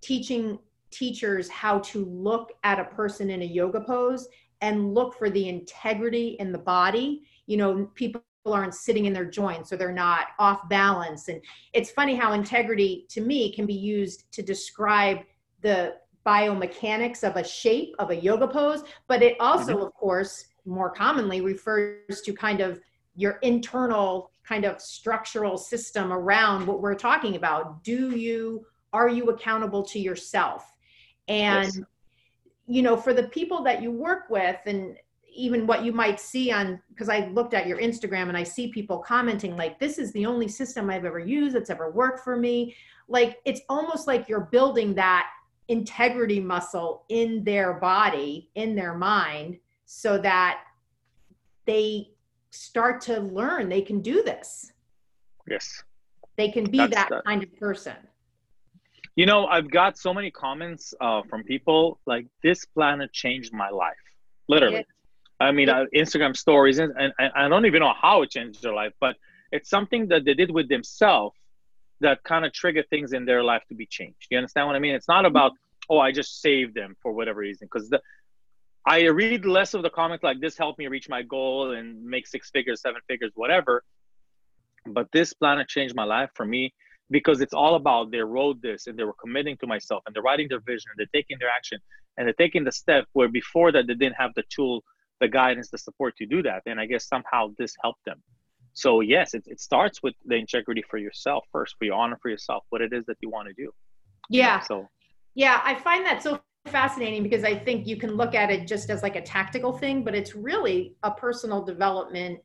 teaching teachers how to look at a person in a yoga pose and look for the integrity in the body. You know, people aren't sitting in their joints or they're not off balance. And it's funny how integrity to me can be used to describe the biomechanics of a shape of a yoga pose, but it also, mm-hmm. of course, more commonly refers to kind of your internal kind of structural system around what we're talking about. Do you, are you accountable to yourself? And, yes. you know, for the people that you work with, and, even what you might see on because i looked at your instagram and i see people commenting like this is the only system i've ever used that's ever worked for me like it's almost like you're building that integrity muscle in their body in their mind so that they start to learn they can do this. Yes. They can be that, that kind of person. You know i've got so many comments uh, from people like this planet changed my life literally. I mean, uh, Instagram stories, and, and, and I don't even know how it changed their life, but it's something that they did with themselves that kind of trigger things in their life to be changed. You understand what I mean? It's not mm-hmm. about oh, I just saved them for whatever reason, because the I read less of the comments like this helped me reach my goal and make six figures, seven figures, whatever. But this planet changed my life for me because it's all about they wrote this and they were committing to myself and they're writing their vision and they're taking their action and they're taking the step where before that they didn't have the tool the guidance, the support to do that. And I guess somehow this helped them. So yes, it, it starts with the integrity for yourself first, for your honor for yourself, what it is that you want to do. Yeah. So yeah, I find that so fascinating because I think you can look at it just as like a tactical thing, but it's really a personal development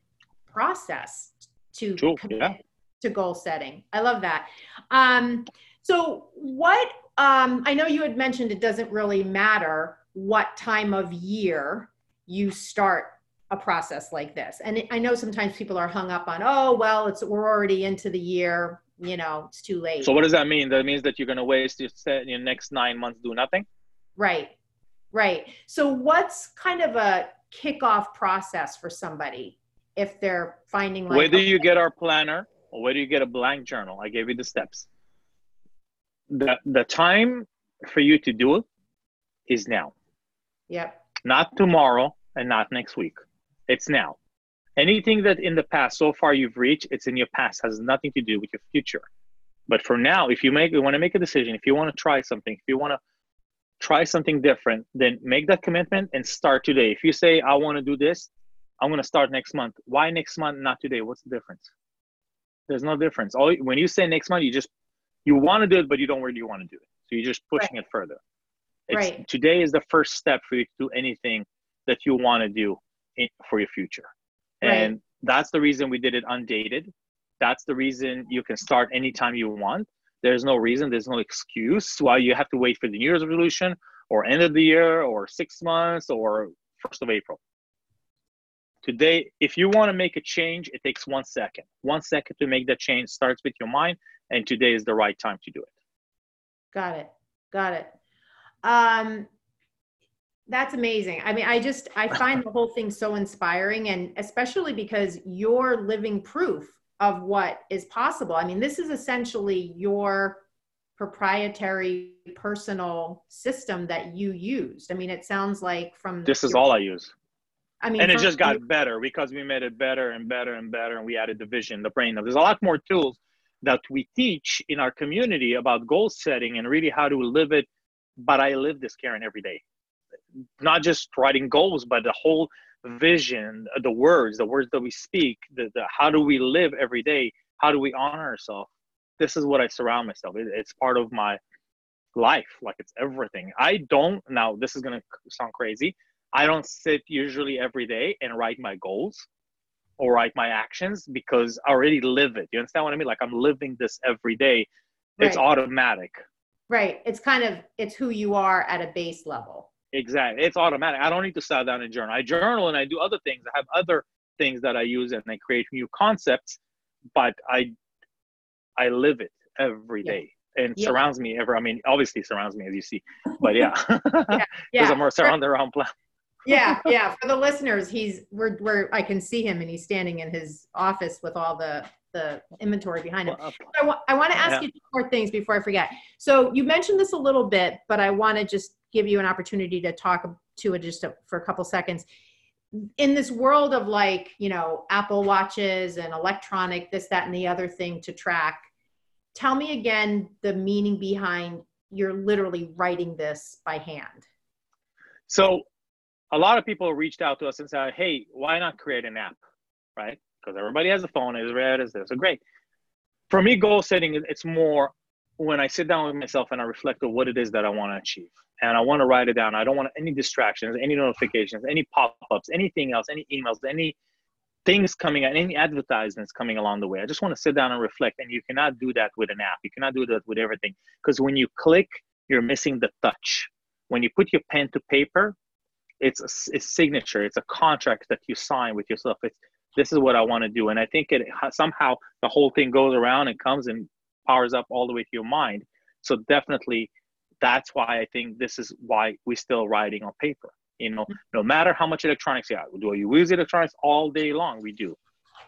process to commit yeah. to goal setting. I love that. Um, so what um, I know you had mentioned it doesn't really matter what time of year you start a process like this. And I know sometimes people are hung up on, oh, well, it's we're already into the year, you know, it's too late. So what does that mean? That means that you're going to waste your, your next nine months do nothing? Right, right. So what's kind of a kickoff process for somebody if they're finding like, where do you get our planner or where do you get a blank journal? I gave you the steps. The, the time for you to do it is now. Yep not tomorrow and not next week. It's now. Anything that in the past so far you've reached, it's in your past, has nothing to do with your future. But for now, if you make you want to make a decision, if you want to try something, if you want to try something different, then make that commitment and start today. If you say I want to do this, I'm going to start next month. Why next month, not today? What's the difference? There's no difference. All when you say next month, you just you want to do it, but you don't really want to do it. So you're just pushing right. it further. It's, right. Today is the first step for you to do anything that you want to do in, for your future. And right. that's the reason we did it undated. That's the reason you can start anytime you want. There's no reason, there's no excuse why you have to wait for the New Year's resolution or end of the year or six months or first of April. Today, if you want to make a change, it takes one second. One second to make that change starts with your mind, and today is the right time to do it. Got it. Got it. Um, that's amazing. I mean, I just I find the whole thing so inspiring, and especially because you're living proof of what is possible. I mean, this is essentially your proprietary personal system that you used. I mean, it sounds like from this is all I use. I mean, and it just got better because we made it better and better and better, and we added the vision, the brain. There's a lot more tools that we teach in our community about goal setting and really how to live it but I live this Karen every day. Not just writing goals, but the whole vision, the words, the words that we speak, the, the how do we live every day? How do we honor ourselves? This is what I surround myself. It, it's part of my life, like it's everything. I don't now. This is gonna sound crazy. I don't sit usually every day and write my goals or write my actions because I already live it. You understand what I mean? Like I'm living this every day. It's automatic. Right. It's kind of it's who you are at a base level. Exactly. It's automatic. I don't need to sit down and journal. I journal and I do other things. I have other things that I use and I create new concepts, but I I live it every day. Yeah. And yeah. surrounds me ever. I mean, obviously surrounds me as you see, but yeah, because *laughs* yeah. yeah. I'm surrounded around plants yeah, yeah. For the listeners, he's we're, we're I can see him and he's standing in his office with all the the inventory behind him. I, wa- I want to ask you two more things before I forget. So you mentioned this a little bit, but I want to just give you an opportunity to talk to it just to, for a couple seconds. In this world of like, you know, Apple watches and electronic, this, that, and the other thing to track, tell me again the meaning behind you're literally writing this by hand. So a lot of people reached out to us and said, hey, why not create an app, right? because everybody has a phone, is red, is this. So great. For me, goal setting, it's more when I sit down with myself and I reflect on what it is that I want to achieve, and I want to write it down. I don't want any distractions, any notifications, any pop-ups, anything else, any emails, any things coming any advertisements coming along the way. I just want to sit down and reflect. And you cannot do that with an app. You cannot do that with everything because when you click, you're missing the touch. When you put your pen to paper, it's a, a signature. It's a contract that you sign with yourself. It's this is what I want to do. And I think it somehow the whole thing goes around and comes and powers up all the way to your mind. So definitely, that's why I think this is why we're still writing on paper. You know, mm-hmm. no matter how much electronics you have, do you use electronics all day long? We do,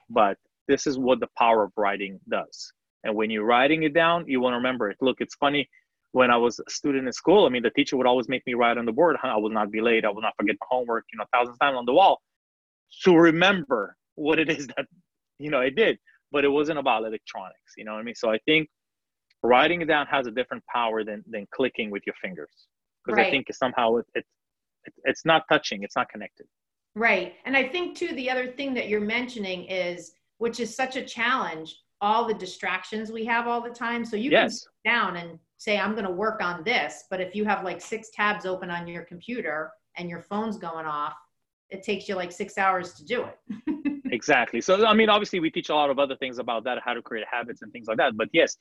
but this is what the power of writing does. And when you're writing it down, you want to remember it. Look, it's funny. When I was a student in school, I mean, the teacher would always make me write on the board. I will not be late. I will not forget my homework. You know, thousands of times on the wall to remember what it is that you know I did. But it wasn't about electronics. You know what I mean? So I think writing it down has a different power than than clicking with your fingers because right. I think somehow it, it it's not touching it's not connected right and i think too the other thing that you're mentioning is which is such a challenge all the distractions we have all the time so you yes. can sit down and say i'm going to work on this but if you have like six tabs open on your computer and your phone's going off it takes you like six hours to do it *laughs* exactly. So i mean obviously we teach a lot of other things about that how to create habits and things like that but yes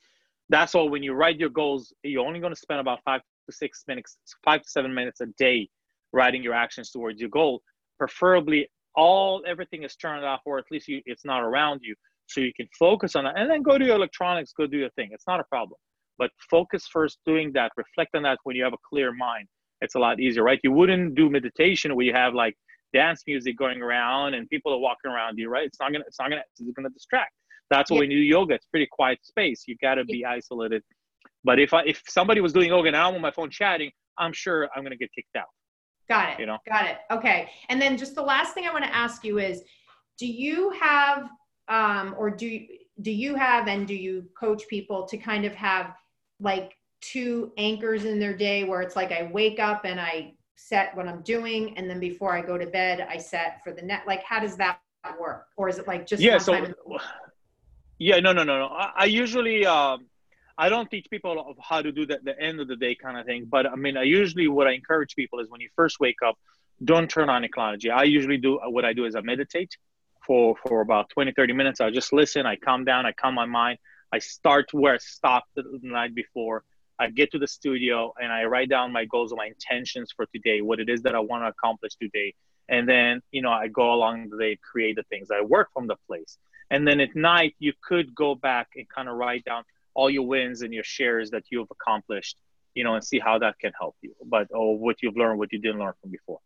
that's all when you write your goals you're only going to spend about five to six minutes five to seven minutes a day writing your actions towards your goal. Preferably all everything is turned off or at least you, it's not around you so you can focus on that and then go to your electronics go do your thing. It's not a problem. But focus first doing that reflect on that when you have a clear mind. It's a lot easier right? You wouldn't do meditation where you have like dance music going around and people are walking around you right it's not gonna it's not gonna it's gonna distract that's why yeah. you do yoga it's pretty quiet space you got to be isolated but if i if somebody was doing yoga and i'm on my phone chatting i'm sure i'm gonna get kicked out Got it. You know? Got it. Okay. And then just the last thing I want to ask you is do you have um or do do you have and do you coach people to kind of have like two anchors in their day where it's like I wake up and I set what I'm doing and then before I go to bed I set for the net like how does that work or is it like just yeah so yeah no no no no I, I usually um I don't teach people of how to do that the end of the day kind of thing. But I mean, I usually what I encourage people is when you first wake up, don't turn on ecology. I usually do what I do is I meditate for for about 20, 30 minutes. I just listen, I calm down, I calm my mind. I start where I stopped the night before. I get to the studio and I write down my goals and my intentions for today, what it is that I want to accomplish today. And then, you know, I go along the day, create the things. I work from the place. And then at night, you could go back and kind of write down all your wins and your shares that you've accomplished, you know, and see how that can help you. But or what you've learned, what you didn't learn from before.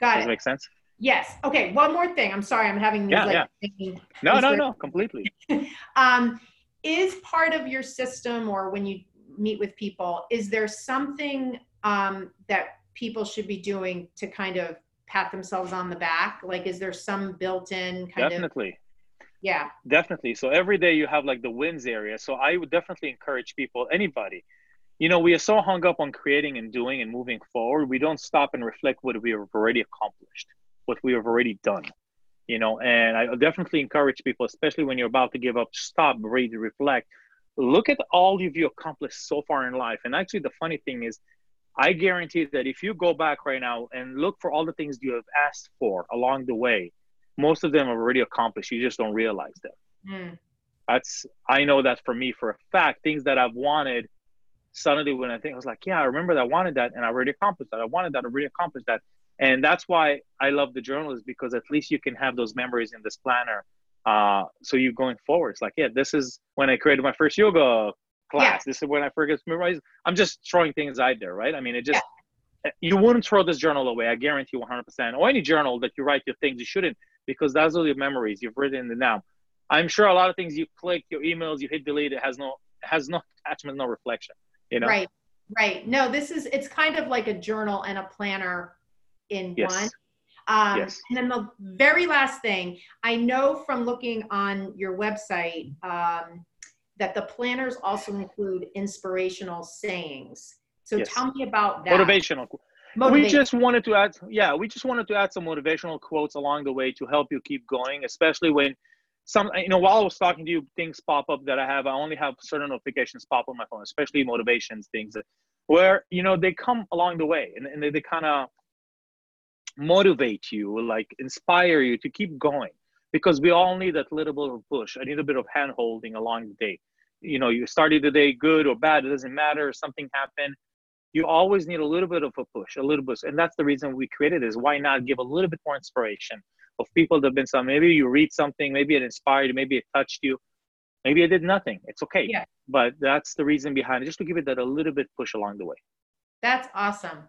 Got Does it. Does make sense? Yes. Okay. One more thing. I'm sorry. I'm having yeah, like yeah. no, no, no, completely. *laughs* um, is part of your system or when you meet with people, is there something um, that people should be doing to kind of pat themselves on the back? Like, is there some built-in kind Definitely. of Definitely yeah definitely so every day you have like the wins area so i would definitely encourage people anybody you know we are so hung up on creating and doing and moving forward we don't stop and reflect what we have already accomplished what we have already done you know and i definitely encourage people especially when you're about to give up stop read reflect look at all of you accomplished so far in life and actually the funny thing is i guarantee that if you go back right now and look for all the things you have asked for along the way most of them are already accomplished. You just don't realize them. Mm. That's I know that for me for a fact. Things that I've wanted, suddenly when I think I was like, yeah, I remember that I wanted that, and I already accomplished that. I wanted that, I already accomplished that, and that's why I love the journal is because at least you can have those memories in this planner. Uh, so you going forward, it's like, yeah, this is when I created my first yoga class. Yeah. This is when I first memorized. I'm just throwing things out there, right? I mean, it just. Yeah you wouldn't throw this journal away. I guarantee you 100%. Or any journal that you write your things, you shouldn't because those are your memories you've written them down. I'm sure a lot of things you click, your emails, you hit delete, it has no has no attachment, no reflection. You know. Right. Right. No, this is it's kind of like a journal and a planner in yes. one. Um, yes. And then the very last thing, I know from looking on your website um, that the planners also include inspirational sayings. So yes. tell me about that. Motivational we just wanted to add yeah we just wanted to add some motivational quotes along the way to help you keep going especially when some you know while I was talking to you, things pop up that I have. I only have certain notifications pop on my phone, especially motivations things where you know they come along the way and, and they, they kind of motivate you, like inspire you to keep going because we all need that little bit of push, I need a little bit of hand holding along the day. You know, you started the day good or bad, it doesn't matter. Something happened. You always need a little bit of a push, a little bit. And that's the reason we created is why not give a little bit more inspiration of people that have been some, maybe you read something, maybe it inspired you, maybe it touched you, maybe it did nothing. It's okay. Yeah. But that's the reason behind it, just to give it that a little bit push along the way. That's awesome.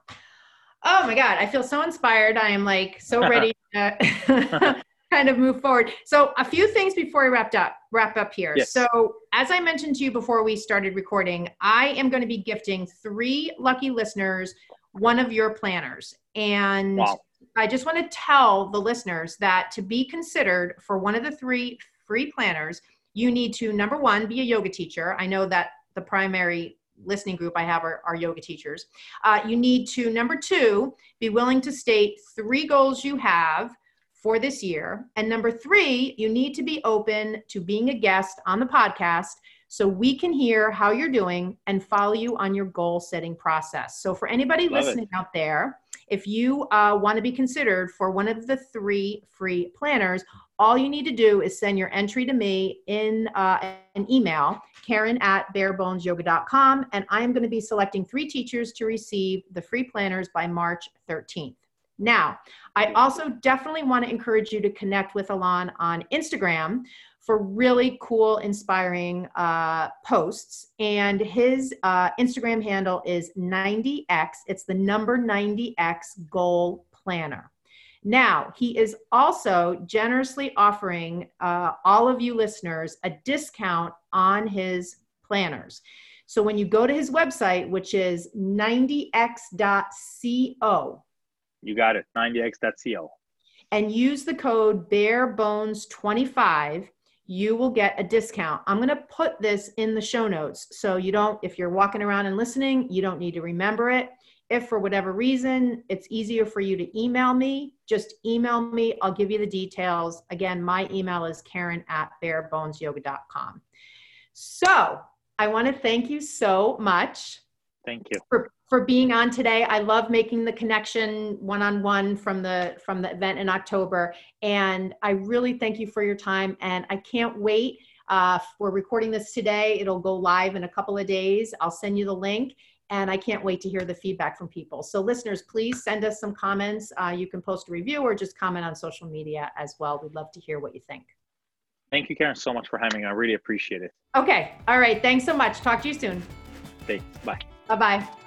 Oh my God, I feel so inspired. I am like so *laughs* ready to *laughs* kind of move forward. So a few things before we wrapped up, wrap up here. Yes. So as I mentioned to you before we started recording, I am going to be gifting three lucky listeners one of your planners. And wow. I just want to tell the listeners that to be considered for one of the three free planners, you need to number one be a yoga teacher. I know that the primary listening group I have are, are yoga teachers. Uh, you need to, number two, be willing to state three goals you have for this year. And number three, you need to be open to being a guest on the podcast so we can hear how you're doing and follow you on your goal setting process. So, for anybody Love listening it. out there, if you uh, want to be considered for one of the three free planners, all you need to do is send your entry to me in uh, an email, Karen at barebonesyoga.com, and I'm going to be selecting three teachers to receive the free planners by March 13th. Now, I also definitely want to encourage you to connect with Alon on Instagram for really cool, inspiring uh, posts. And his uh, Instagram handle is 90x. It's the number 90x goal planner. Now, he is also generously offering uh, all of you listeners a discount on his planners. So when you go to his website, which is 90x.co, you got it, 90x.co, and use the code barebones25, you will get a discount. I'm going to put this in the show notes. So you don't, if you're walking around and listening, you don't need to remember it. If for whatever reason it's easier for you to email me, just email me. I'll give you the details. Again, my email is karen at barebonesyoga.com. So I want to thank you so much. Thank you. For, for being on today. I love making the connection one-on-one from the from the event in October. And I really thank you for your time. And I can't wait. Uh, we're recording this today. It'll go live in a couple of days. I'll send you the link and I can't wait to hear the feedback from people. So, listeners, please send us some comments. Uh, you can post a review or just comment on social media as well. We'd love to hear what you think. Thank you, Karen, so much for having me. I really appreciate it. Okay. All right. Thanks so much. Talk to you soon. Thanks. Bye. Bye bye.